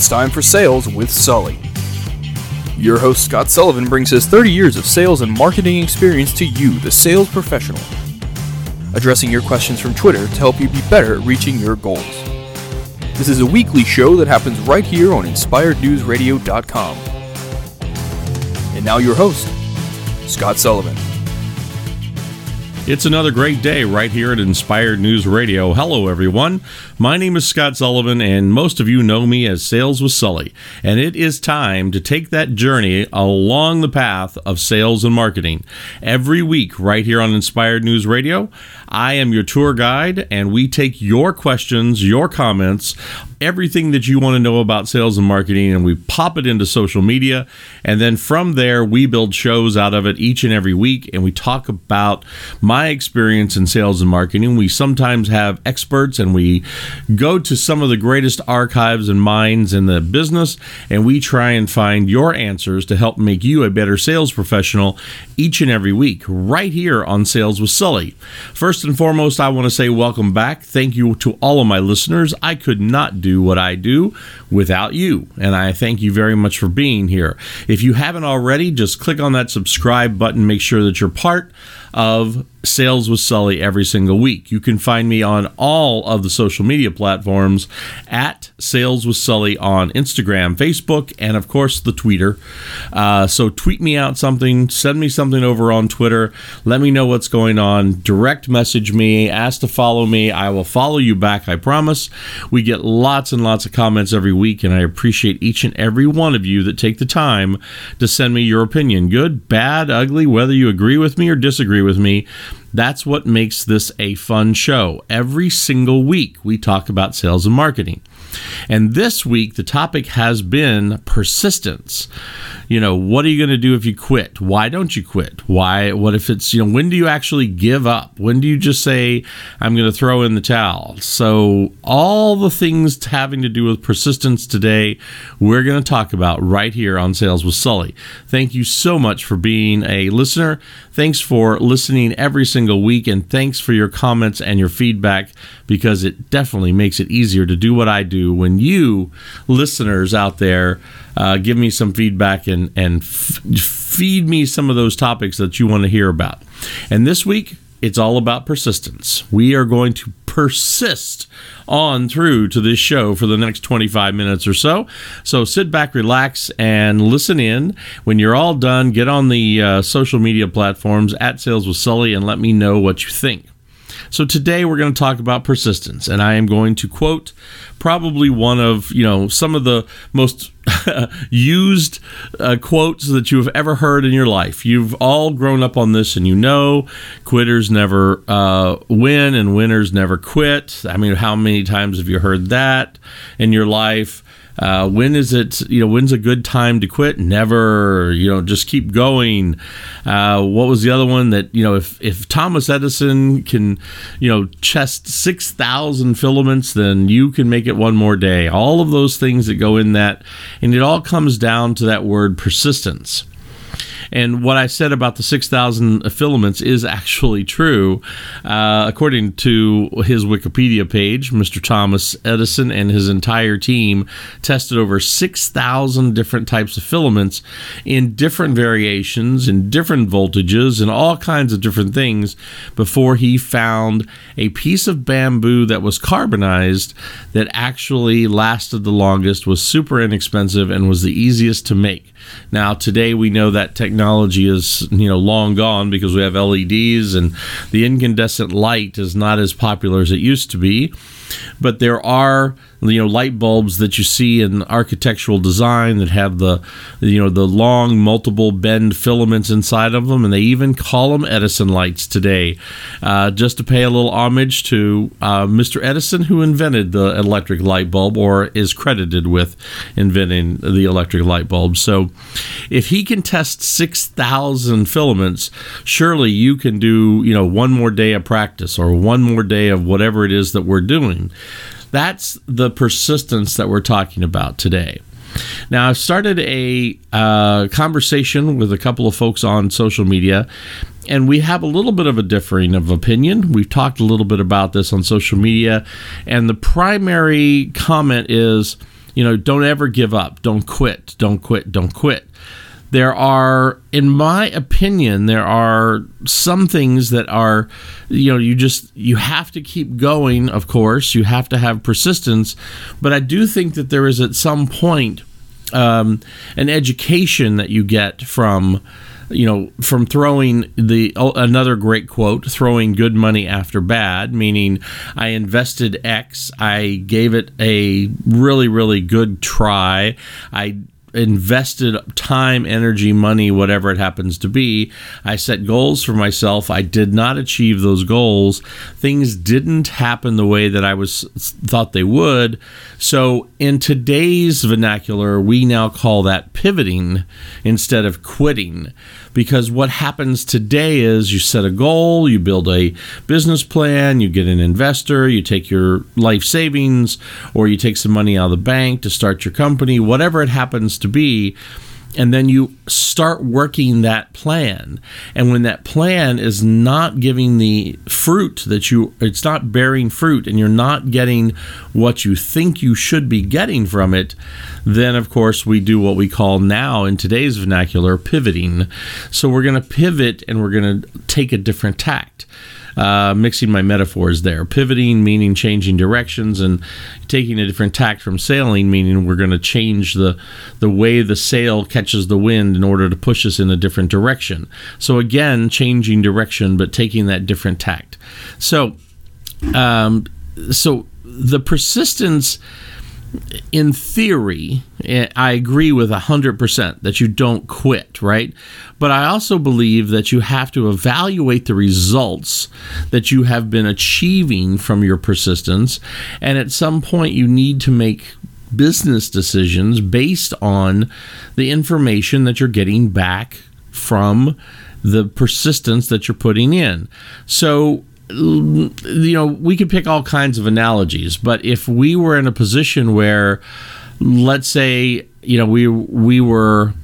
It's time for Sales with Sully. Your host, Scott Sullivan, brings his 30 years of sales and marketing experience to you, the sales professional, addressing your questions from Twitter to help you be better at reaching your goals. This is a weekly show that happens right here on InspiredNewsRadio.com. And now, your host, Scott Sullivan. It's another great day right here at Inspired News Radio. Hello, everyone. My name is Scott Sullivan, and most of you know me as Sales with Sully. And it is time to take that journey along the path of sales and marketing. Every week, right here on Inspired News Radio, I am your tour guide, and we take your questions, your comments, everything that you want to know about sales and marketing, and we pop it into social media. And then from there, we build shows out of it each and every week, and we talk about my experience in sales and marketing. We sometimes have experts, and we go to some of the greatest archives and minds in the business, and we try and find your answers to help make you a better sales professional each and every week, right here on Sales with Sully. First and foremost, I want to say welcome back. Thank you to all of my listeners. I could not do what I do without you, and I thank you very much for being here. If you haven't already, just click on that subscribe button, make sure that you're part of Sales with Sully every single week. You can find me on all of the social media platforms at Sales with Sully on Instagram, Facebook, and of course the Twitter. Uh, so tweet me out something, send me something over on Twitter. Let me know what's going on. Direct message me, ask to follow me. I will follow you back, I promise. We get lots and lots of comments every week, and I appreciate each and every one of you that take the time to send me your opinion good, bad, ugly, whether you agree with me or disagree with me. That's what makes this a fun show. Every single week, we talk about sales and marketing. And this week, the topic has been persistence. You know, what are you going to do if you quit? Why don't you quit? Why? What if it's, you know, when do you actually give up? When do you just say, I'm going to throw in the towel? So, all the things having to do with persistence today, we're going to talk about right here on Sales with Sully. Thank you so much for being a listener. Thanks for listening every single week, and thanks for your comments and your feedback because it definitely makes it easier to do what I do when you, listeners out there, uh, give me some feedback and, and f- feed me some of those topics that you want to hear about. And this week, it's all about persistence. We are going to persist on through to this show for the next 25 minutes or so. So sit back, relax, and listen in. When you're all done, get on the uh, social media platforms at Sales with Sully and let me know what you think. So today we're going to talk about persistence, and I am going to quote probably one of you know some of the most used uh, quotes that you have ever heard in your life. You've all grown up on this, and you know quitters never uh, win and winners never quit. I mean, how many times have you heard that in your life? Uh, when is it, you know, when's a good time to quit? Never, you know, just keep going. Uh, what was the other one that, you know, if, if Thomas Edison can, you know, chest 6,000 filaments, then you can make it one more day. All of those things that go in that. And it all comes down to that word persistence. And what I said about the 6,000 filaments is actually true. Uh, according to his Wikipedia page, Mr. Thomas Edison and his entire team tested over 6,000 different types of filaments in different variations, in different voltages, and all kinds of different things before he found a piece of bamboo that was carbonized that actually lasted the longest, was super inexpensive, and was the easiest to make. Now, today we know that technology is, you know, long gone because we have LEDs and the incandescent light is not as popular as it used to be. But there are you know light bulbs that you see in architectural design that have the you know the long multiple bend filaments inside of them and they even call them edison lights today. Uh, just to pay a little homage to uh, mr edison who invented the electric light bulb or is credited with inventing the electric light bulb. So if he can test 6000 filaments surely you can do you know one more day of practice or one more day of whatever it is that we're doing that's the persistence that we're talking about today. Now, I've started a uh, conversation with a couple of folks on social media, and we have a little bit of a differing of opinion. We've talked a little bit about this on social media, and the primary comment is you know, don't ever give up. Don't quit. Don't quit. Don't quit. There are, in my opinion, there are some things that are, you know, you just, you have to keep going, of course. You have to have persistence. But I do think that there is at some point um, an education that you get from you know, from throwing the oh, another great quote, throwing good money after bad, meaning I invested X, I gave it a really, really good try. I invested time, energy, money, whatever it happens to be. I set goals for myself. I did not achieve those goals. Things didn't happen the way that I was thought they would. So in today's vernacular, we now call that pivoting instead of quitting because what happens today is you set a goal, you build a business plan, you get an investor, you take your life savings, or you take some money out of the bank to start your company, whatever it happens to be and then you start working that plan. And when that plan is not giving the fruit that you it's not bearing fruit and you're not getting what you think you should be getting from it then of course we do what we call now in today's vernacular pivoting so we're going to pivot and we're going to take a different tact uh, mixing my metaphors there. Pivoting, meaning changing directions, and taking a different tact from sailing, meaning we're going to change the, the way the sail catches the wind in order to push us in a different direction. So, again, changing direction, but taking that different tact. So, um, so the persistence in theory, eh, I agree with 100% that you don't quit, right? But I also believe that you have to evaluate the results that you have been achieving from your persistence. And at some point, you need to make business decisions based on the information that you're getting back from the persistence that you're putting in. So, you know, we could pick all kinds of analogies, but if we were in a position where, let's say, you know, we we were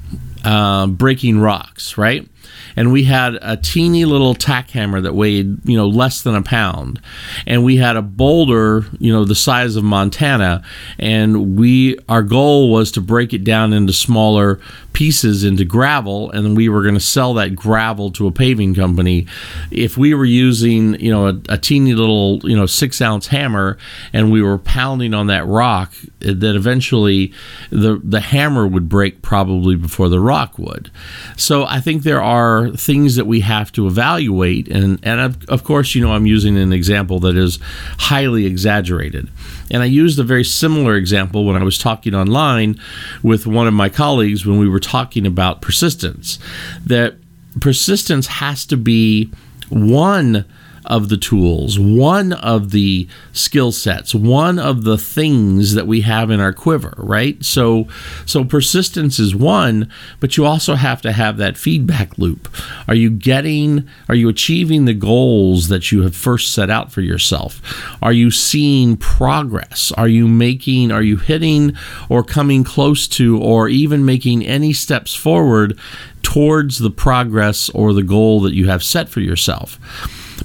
uh, breaking rocks, right? And we had a teeny little tack hammer that weighed, you know, less than a pound. And we had a boulder, you know, the size of Montana, and we our goal was to break it down into smaller pieces into gravel. And we were going to sell that gravel to a paving company. If we were using you know a, a teeny little you know six ounce hammer and we were pounding on that rock that eventually the the hammer would break probably before the rock would. So i think there are things that we have to evaluate and and of, of course you know i'm using an example that is highly exaggerated and I used a very similar example when I was talking online with one of my colleagues when we were talking about persistence. That persistence has to be one of the tools, one of the skill sets, one of the things that we have in our quiver, right? So so persistence is one, but you also have to have that feedback loop. Are you getting are you achieving the goals that you have first set out for yourself? Are you seeing progress? Are you making are you hitting or coming close to or even making any steps forward towards the progress or the goal that you have set for yourself?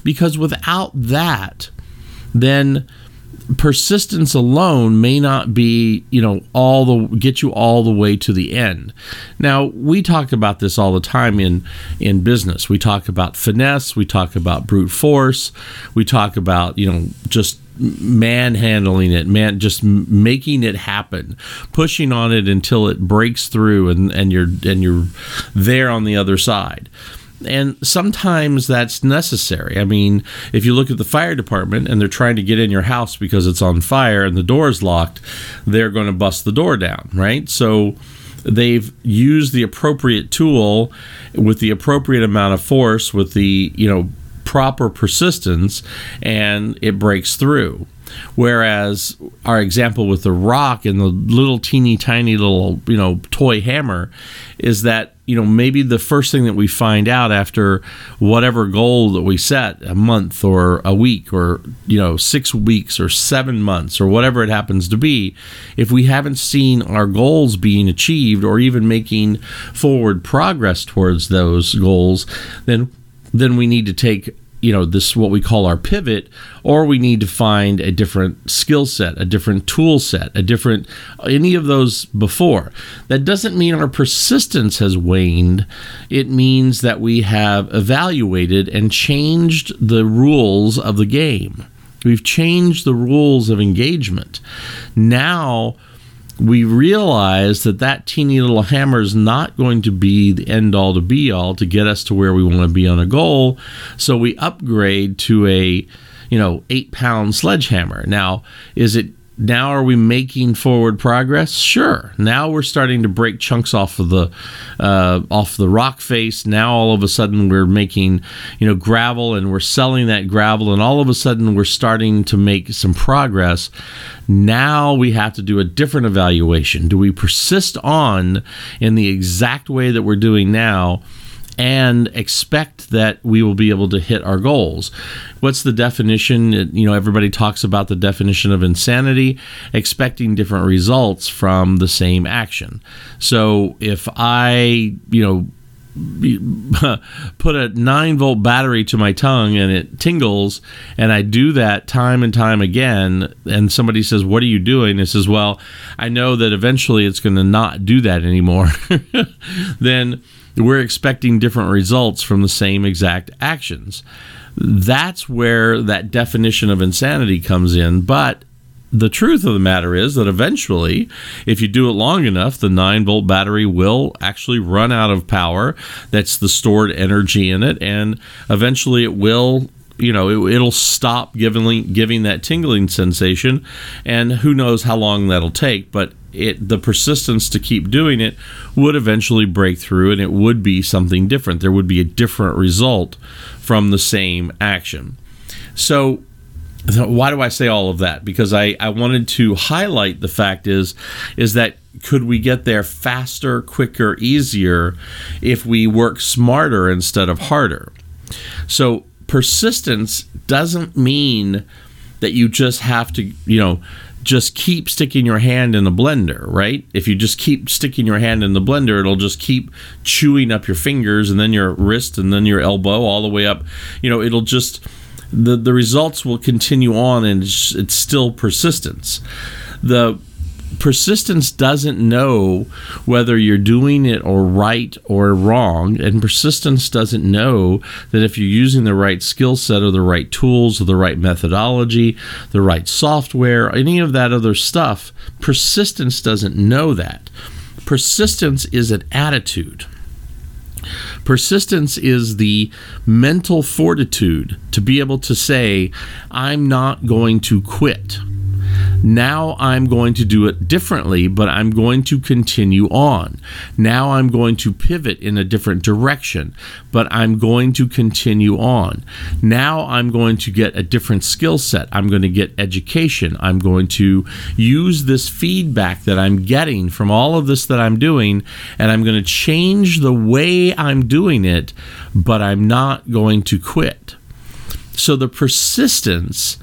Because without that, then persistence alone may not be you know all the get you all the way to the end. Now we talk about this all the time in in business. We talk about finesse. We talk about brute force. We talk about you know just manhandling it man just making it happen pushing on it until it breaks through and and you're and you're there on the other side and sometimes that's necessary. I mean, if you look at the fire department and they're trying to get in your house because it's on fire and the door is locked, they're going to bust the door down, right? So they've used the appropriate tool with the appropriate amount of force with the, you know, proper persistence and it breaks through. Whereas our example with the rock and the little teeny tiny little, you know, toy hammer is that you know maybe the first thing that we find out after whatever goal that we set a month or a week or you know 6 weeks or 7 months or whatever it happens to be if we haven't seen our goals being achieved or even making forward progress towards those goals then then we need to take you know this is what we call our pivot or we need to find a different skill set a different tool set a different any of those before. That doesn't mean our persistence has waned. It means that we have evaluated and changed the rules of the game. We've changed the rules of engagement. Now we realize that that teeny little hammer is not going to be the end all to be all to get us to where we want to be on a goal. So we upgrade to a, you know, eight pound sledgehammer. Now, is it now are we making forward progress? Sure. Now we're starting to break chunks off of the uh, off the rock face. Now all of a sudden we're making you know gravel and we're selling that gravel, and all of a sudden we're starting to make some progress. Now we have to do a different evaluation. Do we persist on in the exact way that we're doing now? And expect that we will be able to hit our goals. What's the definition? You know, everybody talks about the definition of insanity, expecting different results from the same action. So if I, you know, put a 9 volt battery to my tongue and it tingles and I do that time and time again and somebody says what are you doing it says well I know that eventually it's going to not do that anymore then we're expecting different results from the same exact actions. That's where that definition of insanity comes in. But the truth of the matter is that eventually, if you do it long enough, the 9 volt battery will actually run out of power. That's the stored energy in it. And eventually, it will you know it, will stop giving giving that tingling sensation and who knows how long that'll take but it the persistence to keep doing it would eventually break through and it would be something different there would be a different result from the same action so why do I say all of that? Because I, I wanted to highlight the fact is is that could we get there faster, quicker, easier if we work smarter instead of harder? So persistence doesn't mean that you just have to, you know, just keep sticking your hand in the blender, right? If you just keep sticking your hand in the blender, it'll just keep chewing up your fingers and then your wrist and then your elbow all the way up. You know, it'll just the the results will continue on and it's, it's still persistence. The persistence doesn't know whether you're doing it or right or wrong and persistence doesn't know that if you're using the right skill set or the right tools or the right methodology the right software any of that other stuff persistence doesn't know that persistence is an attitude Persistence is the mental fortitude to be able to say, I'm not going to quit. Now I'm going to do it differently, but I'm going to continue on. Now I'm going to pivot in a different direction, but I'm going to continue on. Now I'm going to get a different skill set. I'm going to get education. I'm going to use this feedback that I'm getting from all of this that I'm doing, and I'm going to change the way I'm doing it, but I'm not going to quit. So the persistence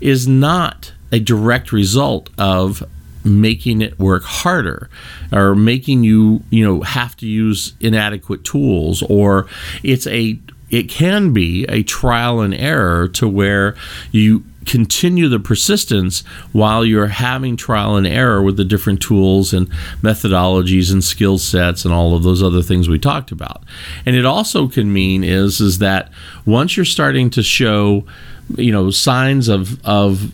is not a direct result of making it work harder or making you you know have to use inadequate tools or it's a it can be a trial and error to where you continue the persistence while you're having trial and error with the different tools and methodologies and skill sets and all of those other things we talked about. And it also can mean is is that once you're starting to show you know signs of of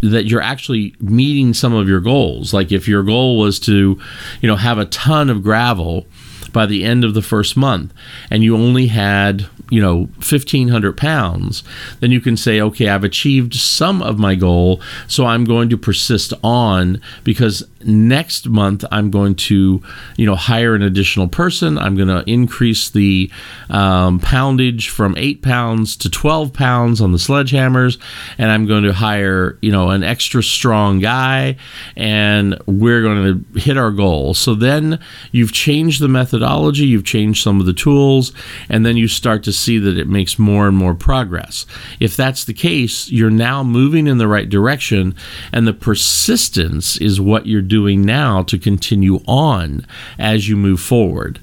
that you're actually meeting some of your goals. Like if your goal was to, you know, have a ton of gravel by the end of the first month and you only had you know 1500 pounds then you can say okay i've achieved some of my goal so i'm going to persist on because next month i'm going to you know hire an additional person. I'm going to increase the um, poundage from 8 pounds to 12 pounds on the sledgehammers and i'm going to hire you know an extra strong guy and we're going to hit our goal. So then you've changed the methodology you've changed some of the tools and then you start to see that it makes more and more progress if that's the case you're now moving in the right direction and the persistence is what you're doing now to continue on as you move forward.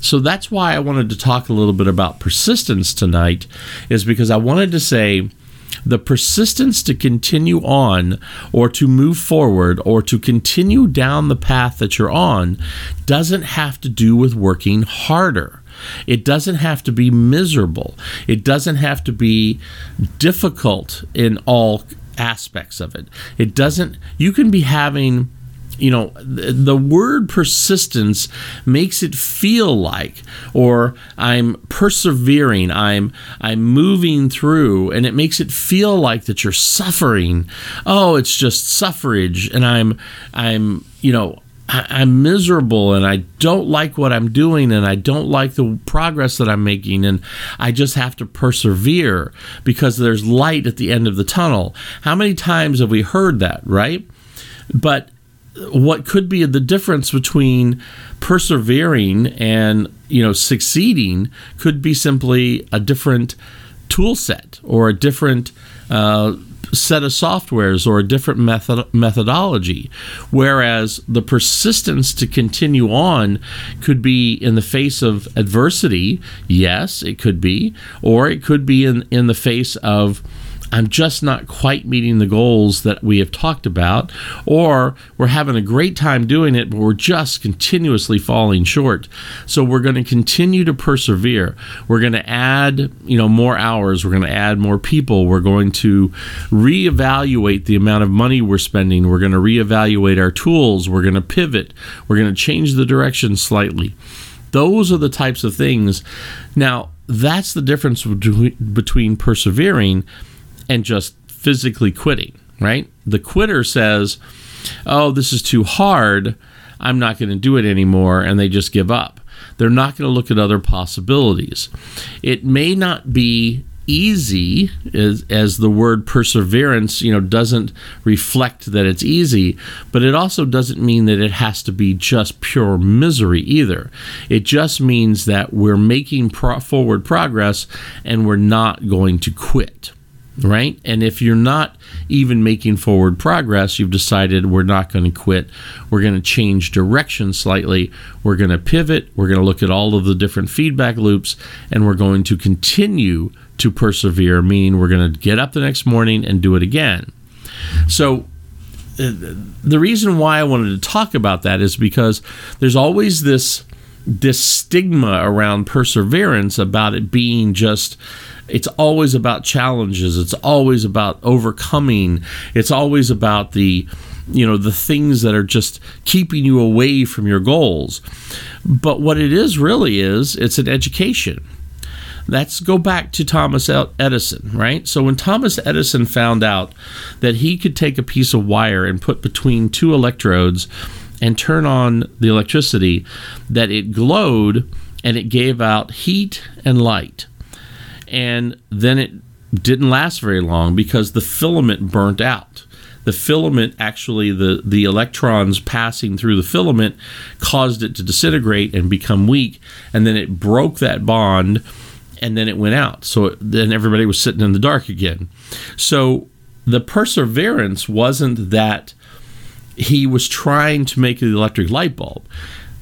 So that's why I wanted to talk a little bit about persistence tonight, is because I wanted to say the persistence to continue on or to move forward or to continue down the path that you're on doesn't have to do with working harder. It doesn't have to be miserable. It doesn't have to be difficult in all aspects of it. It doesn't, you can be having you know the, word persistence makes it feel like or i'm persevering i'm i'm moving through and it makes it feel like that you're suffering oh it's just suffrage and i'm i'm you know I'm miserable and I don't like what I'm doing and I don't like the progress that I'm making and I just have to persevere because there's light at the end of the tunnel. How many times have we heard that, right? But what could be the difference between persevering and you know succeeding could be simply a different tool set or a different uh, set of softwares or a different method methodology. Whereas the persistence to continue on could be in the face of adversity yes it could be or it could be in in the face of I'm just not quite meeting the goals that we have talked about, or we're having a great time doing it, but we're just continuously falling short. So we're going to continue to persevere. We're going to add, you know, more hours. We're going to add more people. We're going to reevaluate the amount of money we're spending. We're going to reevaluate our tools. We're going to pivot. We're going to change the direction slightly. Those are the types of things. Now, that's the difference between persevering and just physically quitting, right? The quitter says, oh, this is too hard. I'm not going to do it anymore. And they just give up. They're not going to look at other possibilities. It may not be easy as, as the word perseverance you know doesn't reflect that it's easy but it also doesn't mean that it has to be just pure misery either it just means that we're making pro- forward progress and we're not going to quit right? And if you're not even making forward progress, you've decided we're not going to quit. We're going to change direction slightly. We're going to pivot. We're going to look at all of the different feedback loops and we're going to continue to persevere, meaning we're going to get up the next morning and do it again. So, uh, the reason why I wanted to talk about that is because there's always this this stigma around perseverance about it being just it's always about challenges it's always about overcoming it's always about the you know the things that are just keeping you away from your goals but what it is really is it's an education let's go back to Thomas Edison, right? So when Thomas Edison found out that he could take a piece of wire and put between two electrodes and turn on the electricity, that it glowed and it gave out heat and light. And then it didn't last very long because the filament burnt out. The filament actually the the electrons passing through the filament caused it to disintegrate and become weak and then it broke that bond and then it went out. So then everybody was sitting in the dark again. So the perseverance wasn't that he was trying to make the electric light bulb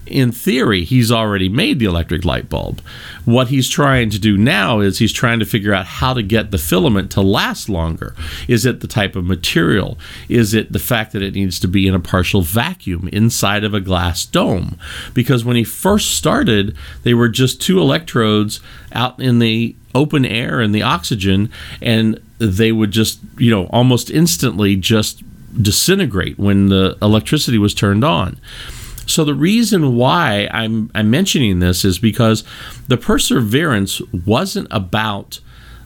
in theory, he's already made the electric light bulb. What he's trying to do now is he's trying to figure out how to get the filament to last longer. Is it the type of material? Is it the fact that it needs to be in a partial vacuum inside of a glass dome? Because when he first started, they were just two electrodes out in the open air and the oxygen, and they would just, you know, almost instantly just disintegrate when the electricity was turned on. So the reason why I'm, I'm mentioning this is because the perseverance wasn't about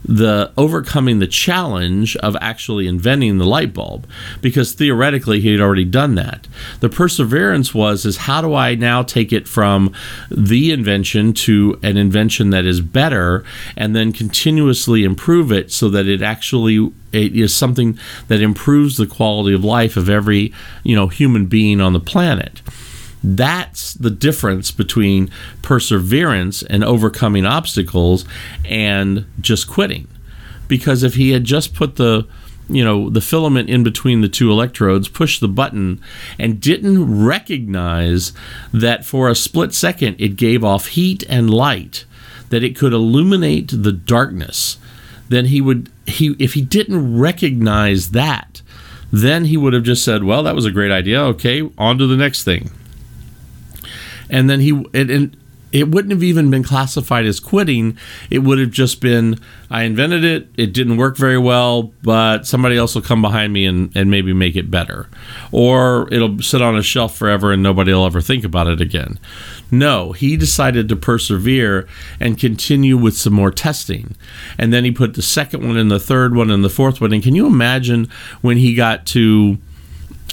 the overcoming the challenge of actually inventing the light bulb because theoretically he had already done that. The perseverance was is how do i now take it from the invention to an invention that is better and then continuously improve it so that it actually it is something that improves the quality of life of every you know human being on the planet that's the difference between perseverance and overcoming obstacles and just quitting. Because if he had just put the you know, the filament in between the two electrodes, pushed the button, and didn't recognize that for a split second it gave off heat and light, that it could illuminate the darkness, then he would he if he didn't recognize that, then he would have just said, "Well, that was a great idea. Okay, on to the next thing." And then he and, and it wouldn't have even been classified as quitting. It would have just been, I invented it, it didn't work very well, but somebody else will come behind me and, and maybe make it better. Or it'll sit on a shelf forever and nobody will ever think about it again. No, he decided to persevere and continue with some more testing. And then he put the second one and the third one and the fourth one. And can you imagine when he got to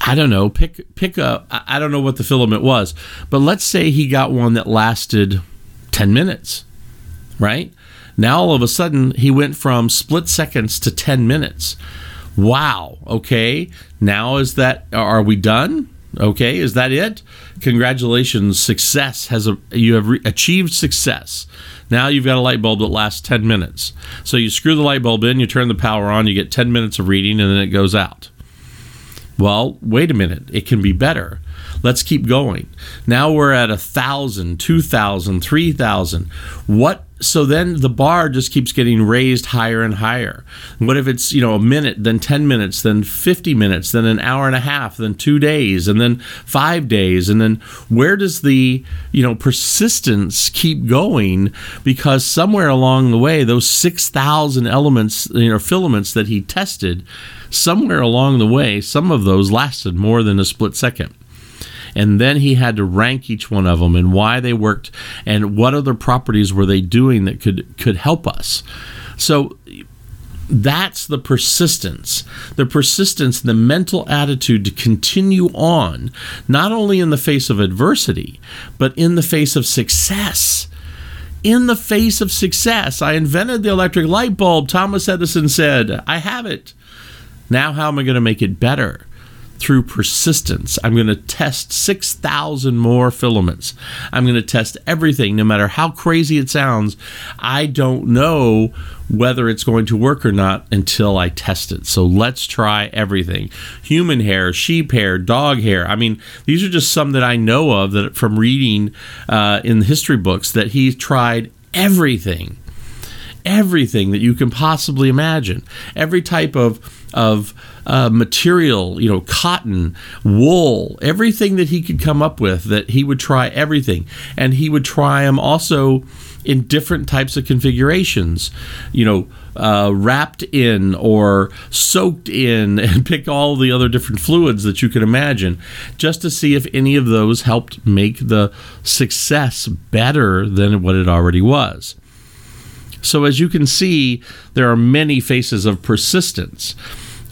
I don't know, pick pick a I don't know what the filament was, but let's say he got one that lasted 10 minutes, right? Now all of a sudden he went from split seconds to 10 minutes. Wow, okay. Now is that are we done? Okay, is that it? Congratulations, success has a you have re- achieved success. Now you've got a light bulb that lasts 10 minutes. So you screw the light bulb in, you turn the power on, you get 10 minutes of reading and then it goes out. Well, wait a minute. It can be better. Let's keep going. Now we're at a thousand, two thousand, three thousand. What? So then the bar just keeps getting raised higher and higher. What if it's you know a minute, then ten minutes, then fifty minutes, then an hour and a half, then two days, and then five days, and then where does the you know persistence keep going? Because somewhere along the way, those six thousand elements, you know, filaments that he tested somewhere along the way, some of those lasted more than a split second. And then he had to rank each one of them and why they worked and what other properties were they doing that could could help us. So that's the persistence. The persistence, the mental attitude to continue on, not only in the face of adversity, but in the face of success in the face of success. I invented the electric light bulb. Thomas Edison said, I have it. Now, how am I going to make it better? Through persistence. I'm going to test 6,000 more filaments. I'm going to test everything, no matter how crazy it sounds. I don't know whether it's going to work or not until I test it. So let's try everything human hair, sheep hair, dog hair. I mean, these are just some that I know of that from reading uh, in history books that he tried everything everything that you can possibly imagine. Every type of of uh, material, you know, cotton, wool, everything that he could come up with, that he would try everything. And he would try them also in different types of configurations, you know, uh, wrapped in or soaked in, and pick all the other different fluids that you can imagine, just to see if any of those helped make the success better than what it already was. So, as you can see, there are many faces of persistence.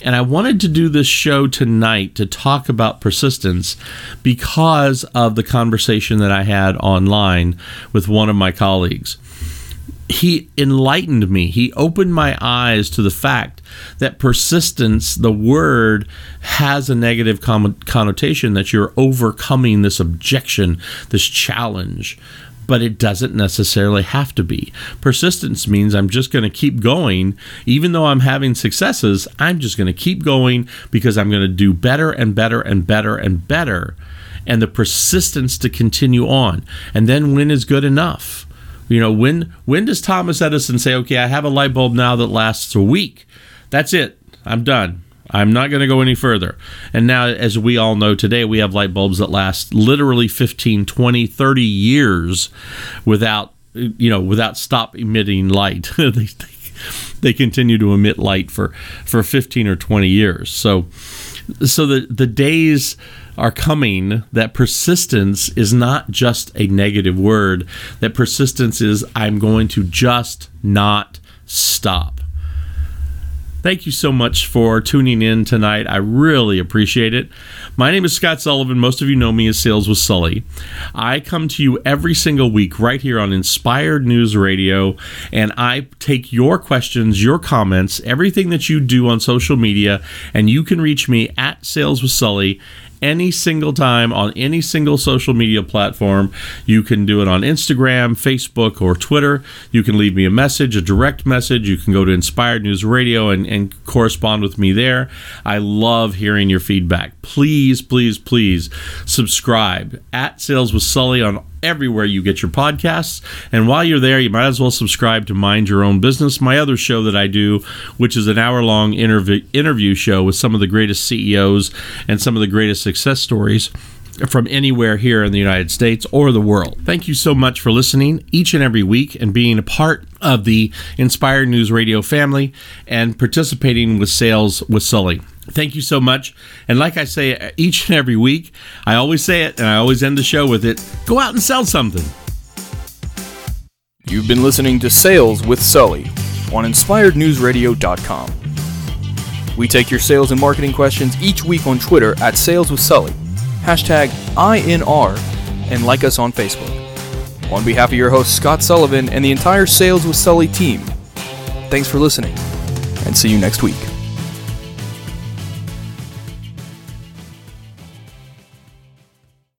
And I wanted to do this show tonight to talk about persistence because of the conversation that I had online with one of my colleagues. He enlightened me. He opened my eyes to the fact that persistence, the word, has a negative connotation that you're overcoming this objection, this challenge but it doesn't necessarily have to be. Persistence means I'm just going to keep going. Even though I'm having successes, I'm just going to keep going because I'm going to do better and better and better and better. And the persistence to continue on. And then when is good enough? You know, when when does Thomas Edison say, okay, I have a light bulb now that lasts a week? That's it. I'm done. I'm not going to go any further. And now, as we all know today, we have light bulbs that last literally 15, 20, 30 years without, you know, without stop emitting light. they, they continue to emit light for, for 15 or 20 years. So, so the, the days are coming that persistence is not just a negative word, that persistence is, I'm going to just not stop. Thank you so much for tuning in tonight. I really appreciate it. My name is Scott Sullivan. Most of you know me as Sales with Sully. I come to you every single week right here on Inspired News Radio, and I take your questions, your comments, everything that you do on social media, and you can reach me at Sales with Sully any single time on any single social media platform. You can do it on Instagram, Facebook, or Twitter. You can leave me a message, a direct message. You can go to Inspired News Radio and, and correspond with me there. I love hearing your feedback. Please, please, please subscribe at Sales with Sully on everywhere you get your podcasts. And while you're there, you might as well subscribe to Mind Your Own Business, my other show that I do, which is an hour long interview, interview show with some of the greatest CEOs and some of the greatest success stories from anywhere here in the United States or the world. Thank you so much for listening each and every week and being a part of the Inspired News Radio family and participating with Sales with Sully. Thank you so much. And like I say each and every week, I always say it and I always end the show with it go out and sell something. You've been listening to Sales with Sully on InspiredNewsRadio.com. We take your sales and marketing questions each week on Twitter at Sales with Sully, hashtag INR, and like us on Facebook. On behalf of your host Scott Sullivan and the entire Sales with Sully team, thanks for listening, and see you next week.